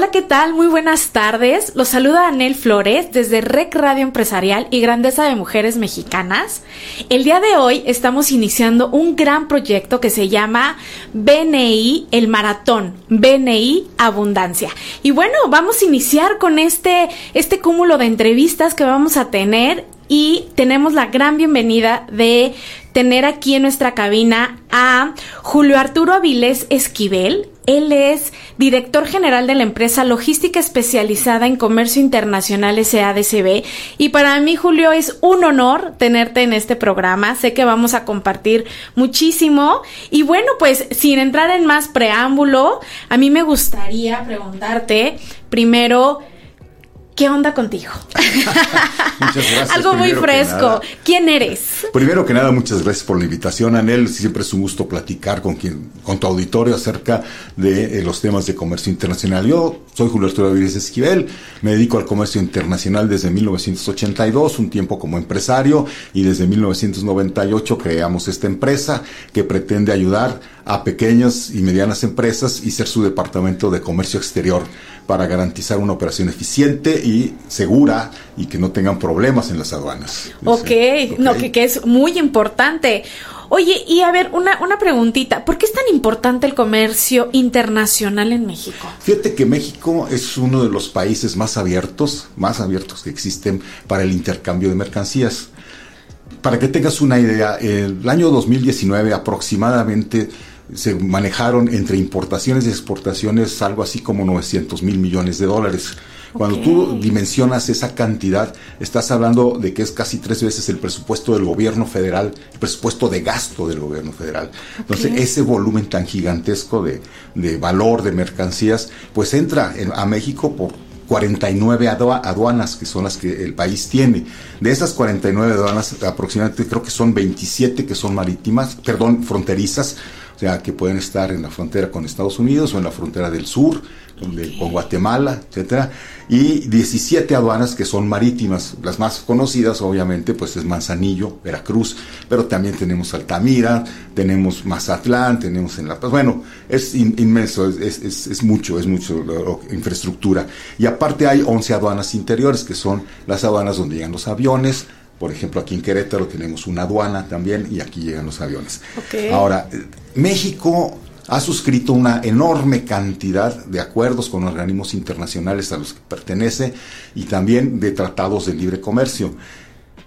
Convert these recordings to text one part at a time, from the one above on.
Hola, ¿qué tal? Muy buenas tardes. Los saluda Anel Flores desde Rec Radio Empresarial y Grandeza de Mujeres Mexicanas. El día de hoy estamos iniciando un gran proyecto que se llama BNI El Maratón, BNI Abundancia. Y bueno, vamos a iniciar con este, este cúmulo de entrevistas que vamos a tener y tenemos la gran bienvenida de tener aquí en nuestra cabina a Julio Arturo Avilés Esquivel. Él es director general de la empresa Logística Especializada en Comercio Internacional SADCB. Y para mí, Julio, es un honor tenerte en este programa. Sé que vamos a compartir muchísimo. Y bueno, pues sin entrar en más preámbulo, a mí me gustaría preguntarte primero, ¿Qué onda contigo? muchas gracias. Algo muy fresco. ¿Quién eres? Primero que nada, muchas gracias por la invitación, Anel. Siempre es un gusto platicar con quien, con tu auditorio acerca de eh, los temas de comercio internacional. Yo soy Julio Arturo Avilés Esquivel, me dedico al comercio internacional desde 1982, un tiempo como empresario, y desde 1998 creamos esta empresa que pretende ayudar a pequeñas y medianas empresas y ser su departamento de comercio exterior para garantizar una operación eficiente y segura y que no tengan problemas en las aduanas. Ok, okay. no, que, que, es muy importante. Oye, y a ver, una, una preguntita, ¿por qué es tan importante el comercio internacional en México? Fíjate que México es uno de los países más abiertos, más abiertos que existen para el intercambio de mercancías. Para que tengas una idea, el año 2019 aproximadamente se manejaron entre importaciones y exportaciones algo así como 900 mil millones de dólares. Cuando okay. tú dimensionas esa cantidad, estás hablando de que es casi tres veces el presupuesto del gobierno federal, el presupuesto de gasto del gobierno federal. Entonces, ese volumen tan gigantesco de, de, valor de mercancías, pues entra en, a México por 49 aduanas que son las que el país tiene. De esas 49 aduanas, aproximadamente creo que son 27 que son marítimas, perdón, fronterizas, sea, que pueden estar en la frontera con Estados Unidos o en la frontera del sur, okay. con Guatemala, etcétera, y 17 aduanas que son marítimas. Las más conocidas, obviamente, pues es Manzanillo, Veracruz, pero también tenemos Altamira, tenemos Mazatlán, tenemos en La Paz. Bueno, es in, inmenso, es, es, es, mucho, es mucho la infraestructura. Y aparte hay 11 aduanas interiores, que son las aduanas donde llegan los aviones, por ejemplo, aquí en Querétaro tenemos una aduana también y aquí llegan los aviones. Okay. Ahora, México ha suscrito una enorme cantidad de acuerdos con organismos internacionales a los que pertenece y también de tratados de libre comercio.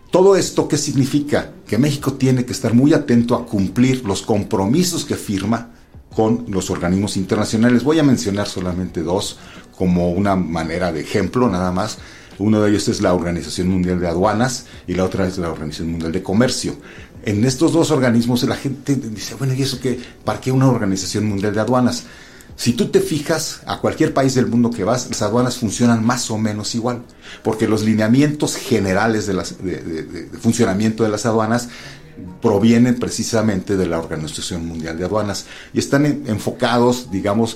Todo esto, ¿qué significa? Que México tiene que estar muy atento a cumplir los compromisos que firma con los organismos internacionales. Voy a mencionar solamente dos como una manera de ejemplo nada más. Uno de ellos es la Organización Mundial de Aduanas y la otra es la Organización Mundial de Comercio. En estos dos organismos la gente dice, bueno, ¿y eso qué? ¿Para qué una Organización Mundial de Aduanas? Si tú te fijas a cualquier país del mundo que vas, las aduanas funcionan más o menos igual, porque los lineamientos generales de, las, de, funcionamiento de las aduanas provienen precisamente de la Organización Mundial de Aduanas y están enfocados, digamos,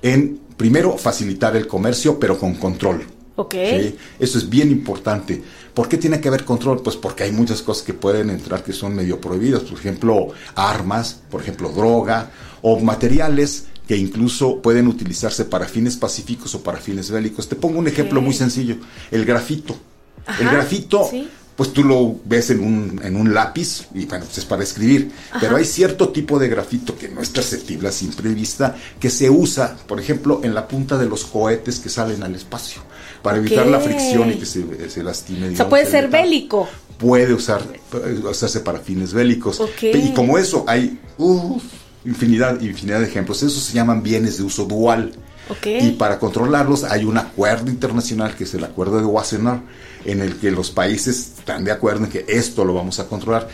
en primero facilitar el comercio, pero con control. Ok. Eso es bien importante. ¿Por qué tiene que haber control? Pues porque hay muchas cosas que pueden entrar que son medio prohibidas. Por ejemplo, armas, por ejemplo, droga o materiales que incluso pueden utilizarse para fines pacíficos o para fines bélicos. Te pongo un ejemplo muy sencillo. El grafito. el grafito pues tú lo ves en un, en un lápiz y bueno, pues es para escribir. Pero hay cierto tipo de grafito que no es perceptible a simple vista, que se usa, por ejemplo, en la punta de los cohetes que salen al espacio, para evitar la fricción y que se, se lastime. o sea, puede ser bélico. Puede usar, usarse para fines bélicos. Y como eso, hay infinidad, infinidad de ejemplos. Esos se llaman bienes de uso dual. Y para controlarlos hay un acuerdo internacional que es el acuerdo de Wassenaar en el que los países están de acuerdo en que esto lo vamos a controlar.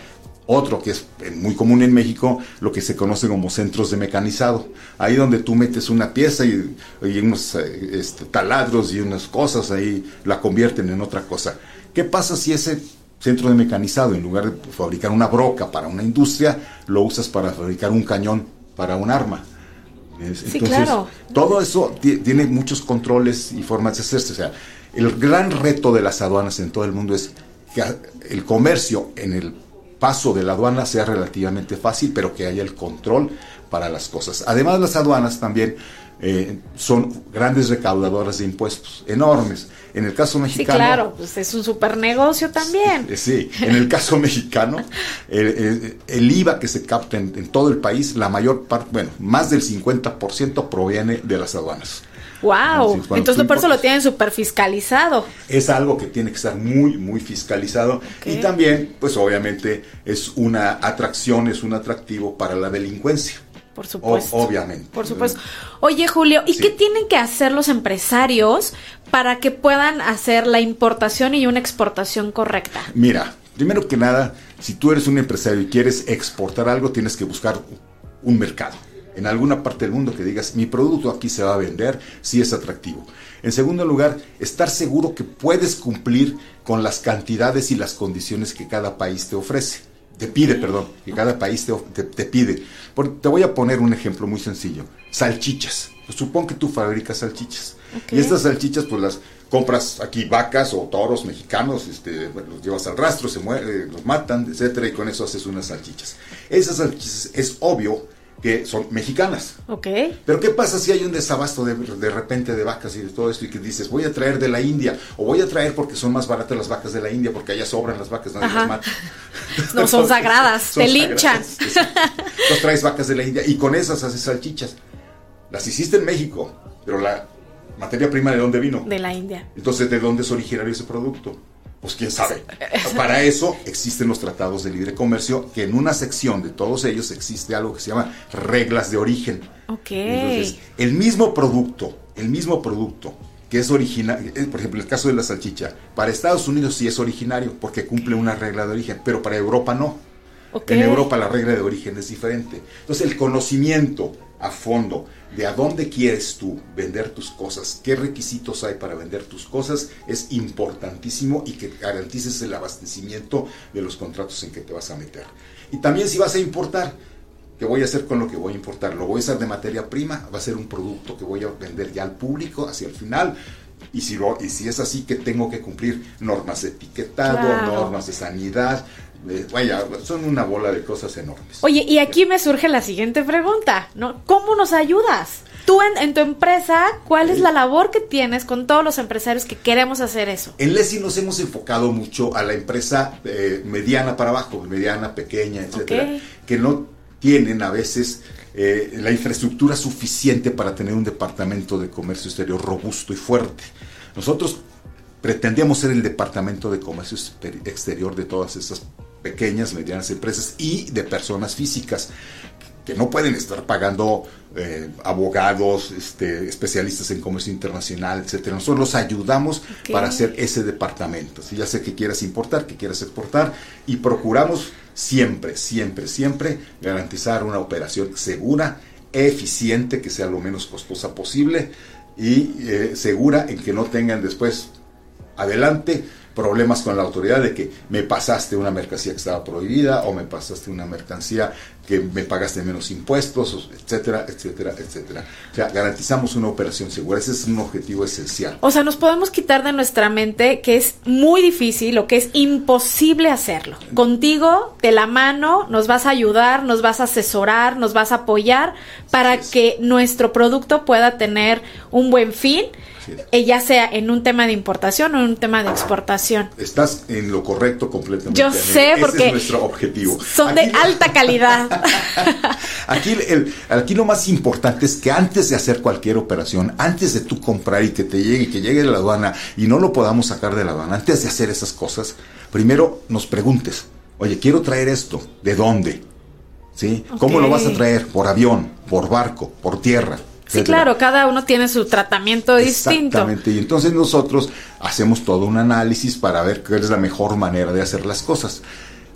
Otro que es muy común en México, lo que se conoce como centros de mecanizado. Ahí donde tú metes una pieza y, unos eh, este, taladros y unas cosas, ahí la convierten en otra cosa. ¿Qué pasa si ese centro de mecanizado, en lugar de fabricar una broca para una industria, lo usas para fabricar un cañón para un arma? Entonces, claro. todo eso tiene muchos controles y formas de hacerse. O sea, el gran reto de las aduanas en todo el mundo es que el comercio en el paso de la aduana sea relativamente fácil, pero que haya el control para las cosas. Además, las aduanas también eh, son grandes recaudadoras de impuestos, enormes. En el caso mexicano... Sí, claro, pues es un super negocio también. Sí, en el caso mexicano, el, IVA que se capta en, en, todo el país, la mayor parte, bueno, más del 50% proviene de las aduanas. Wow, entonces por eso lo tienen súper fiscalizado. Es algo que tiene que estar muy, muy fiscalizado y también, pues obviamente es una atracción, es un atractivo para la delincuencia. Por supuesto. obviamente. Por supuesto. Oye, Julio, ¿y qué tienen que hacer los empresarios para que puedan hacer la importación y una exportación correcta? Mira, primero que nada, si tú eres un empresario y quieres exportar algo, tienes que buscar un mercado en alguna parte del mundo que digas, mi producto aquí se va a vender, si es atractivo. En segundo lugar, estar seguro que puedes cumplir con las cantidades y las condiciones que cada país te ofrece. Te pide, perdón, que cada país te, te, pide. te voy a poner un ejemplo muy sencillo. Salchichas. Pues supón que tú fabricas salchichas. Y estas salchichas, pues las compras aquí vacas o toros mexicanos, este, los llevas al rastro, se mueren, los matan, etcétera, y con eso haces unas salchichas. Esas salchichas es obvio que son mexicanas. Ok. Pero ¿qué pasa si hay un desabasto de, de, repente de vacas y de todo esto y que dices, voy a traer de la India o voy a traer porque son más baratas las vacas de la India porque allá sobran las vacas, nadie las mata. No, son sagradas, te linchan. Entonces traes vacas de la India y con esas haces salchichas. Las hiciste en México, pero la materia prima de dónde vino? De la India. Entonces, ¿de dónde es originario ese producto? Pues quién sabe. Para eso existen los tratados de libre comercio, que en una sección de todos ellos existe algo que se llama reglas de origen. Ok. Entonces, el mismo producto, el mismo producto que es original, eh, por ejemplo, el caso de la salchicha, para Estados Unidos sí es originario porque cumple una regla de origen, pero para Europa no. En Europa la regla de origen es diferente. Entonces el conocimiento a fondo de a dónde quieres tú vender tus cosas, qué requisitos hay para vender tus cosas, es importantísimo y que garantices el abastecimiento de los contratos en que te vas a meter. Y también si vas a importar, ¿qué voy a hacer con lo que voy a importar? ¿Lo voy a hacer de materia prima? ¿Va a ser un producto que voy a vender ya al público hacia el final? Y si, y si es así, que tengo que cumplir normas de etiquetado, normas de sanidad, vaya, son una bola de cosas enormes. Oye, y aquí me surge la siguiente pregunta, ¿no? ¿Cómo nos ayudas? Tú en, tu empresa, ¿cuál es la labor que tienes con todos los empresarios que queremos hacer eso? En Lesi nos hemos enfocado mucho a la empresa eh, mediana para abajo, mediana, pequeña, etcétera, que no tienen a veces eh, la infraestructura suficiente para tener un departamento de comercio exterior robusto y fuerte. Nosotros pretendíamos ser el departamento de comercio exterior de todas esas pequeñas, medianas empresas y de personas físicas que no pueden estar pagando eh, abogados, este, especialistas en comercio internacional, etcétera. Nosotros los ayudamos para hacer ese departamento. Si ya sé que quieras importar, que quieras exportar, y procuramos siempre, siempre, siempre garantizar una operación segura, eficiente, que sea lo menos costosa posible y eh, segura en que no tengan después adelante problemas con la autoridad de que me pasaste una mercancía que estaba prohibida o me pasaste una mercancía que me pagaste menos impuestos, etcétera, etcétera, etcétera. O sea, garantizamos una operación segura. Ese es un objetivo esencial. O sea, nos podemos quitar de nuestra mente que es muy difícil o que es imposible hacerlo. Contigo, de la mano, nos vas a ayudar, nos vas a asesorar, nos vas a apoyar para que nuestro producto pueda tener un buen fin ya sea en un tema de importación o en un tema de exportación. Estás en lo correcto completamente. Yo sé Ese porque es nuestro objetivo. Son de alta calidad. aquí, el, aquí lo más importante es que antes de hacer cualquier operación, antes de tú comprar y que te llegue y que llegue de la aduana y no lo podamos sacar de la aduana, antes de hacer esas cosas, primero nos preguntes, oye, quiero traer esto, ¿de dónde? ¿Sí? ¿Cómo lo vas a traer? ¿Por avión? ¿Por barco? ¿Por tierra? Sí, claro, cada uno tiene su tratamiento distinto. Exactamente, y entonces nosotros hacemos todo un análisis para ver cuál es la mejor manera de hacer las cosas.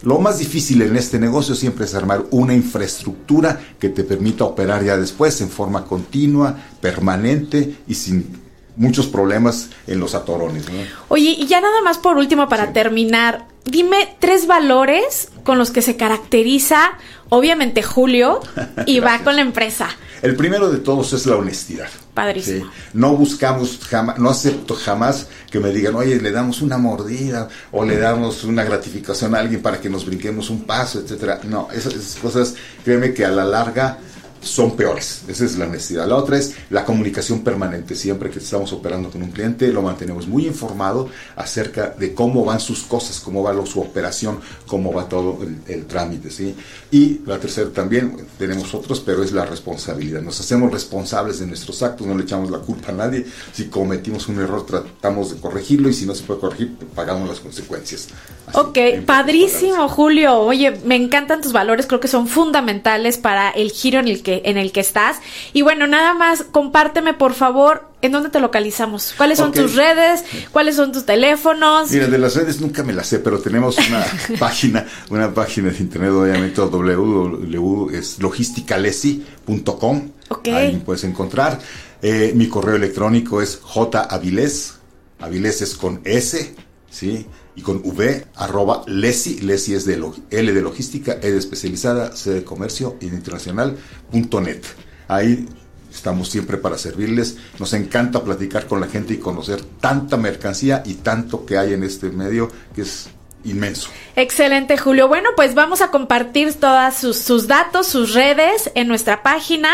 Lo más difícil en este negocio siempre es armar una infraestructura que te permita operar ya después en forma continua, permanente y sin muchos problemas en los atorones. Oye, y ya nada más por último para terminar, dime tres valores con los que se caracteriza, obviamente Julio, y va con la empresa. El primero de todos es la honestidad. Padrísimo. No buscamos jamás, no acepto jamás que me digan, oye, le damos una mordida o le damos una gratificación a alguien para que nos brinquemos un paso, etcétera. No, esas, esas cosas, créeme que a la larga son peores. Esa es la necesidad. La otra es la comunicación permanente. Siempre que estamos operando con un cliente, lo mantenemos muy informado acerca de cómo van sus cosas, cómo va su operación, cómo va todo el, trámite. ¿sí? Y la tercera también, tenemos otros, pero es la responsabilidad. Nos hacemos responsables de nuestros actos, no le echamos la culpa a nadie. Si cometimos un error, tratamos de corregirlo y si no se puede corregir, pagamos las consecuencias. ok, padrísimo, Julio. Oye, me encantan tus valores, creo que son fundamentales para el giro en el que en el que estás. Y bueno, nada más, compárteme por favor ¿En dónde te localizamos? ¿Cuáles son tus redes? ¿Cuáles son tus teléfonos? Mira, de las redes nunca me las sé, pero tenemos una página, una página de internet, obviamente, www.logisticalesi.com. Ahí puedes encontrar. Eh, mi correo electrónico es javiles, aviles es con S, ¿sí? Y con v arroba lesi, lesi es de L de logística, E de especializada, C de comercio internacional punto net. Ahí estamos siempre para servirles. Nos encanta platicar con la gente y conocer tanta mercancía y tanto que hay en este medio que es inmenso. Excelente, Julio. Bueno, pues vamos a compartir todos sus, datos, sus redes en nuestra página.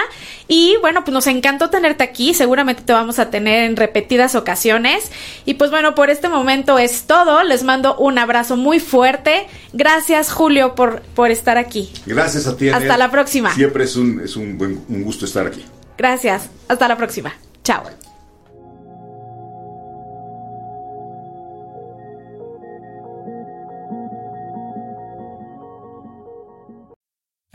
Y bueno, pues nos encantó tenerte aquí. Seguramente te vamos a tener en repetidas ocasiones. Y pues bueno, por este momento es todo. Les mando un abrazo muy fuerte. Gracias, Julio, por, por estar aquí. Gracias a ti. Hasta la próxima. Siempre es un, es un, buen, un gusto estar aquí. Gracias. Hasta la próxima. Chao.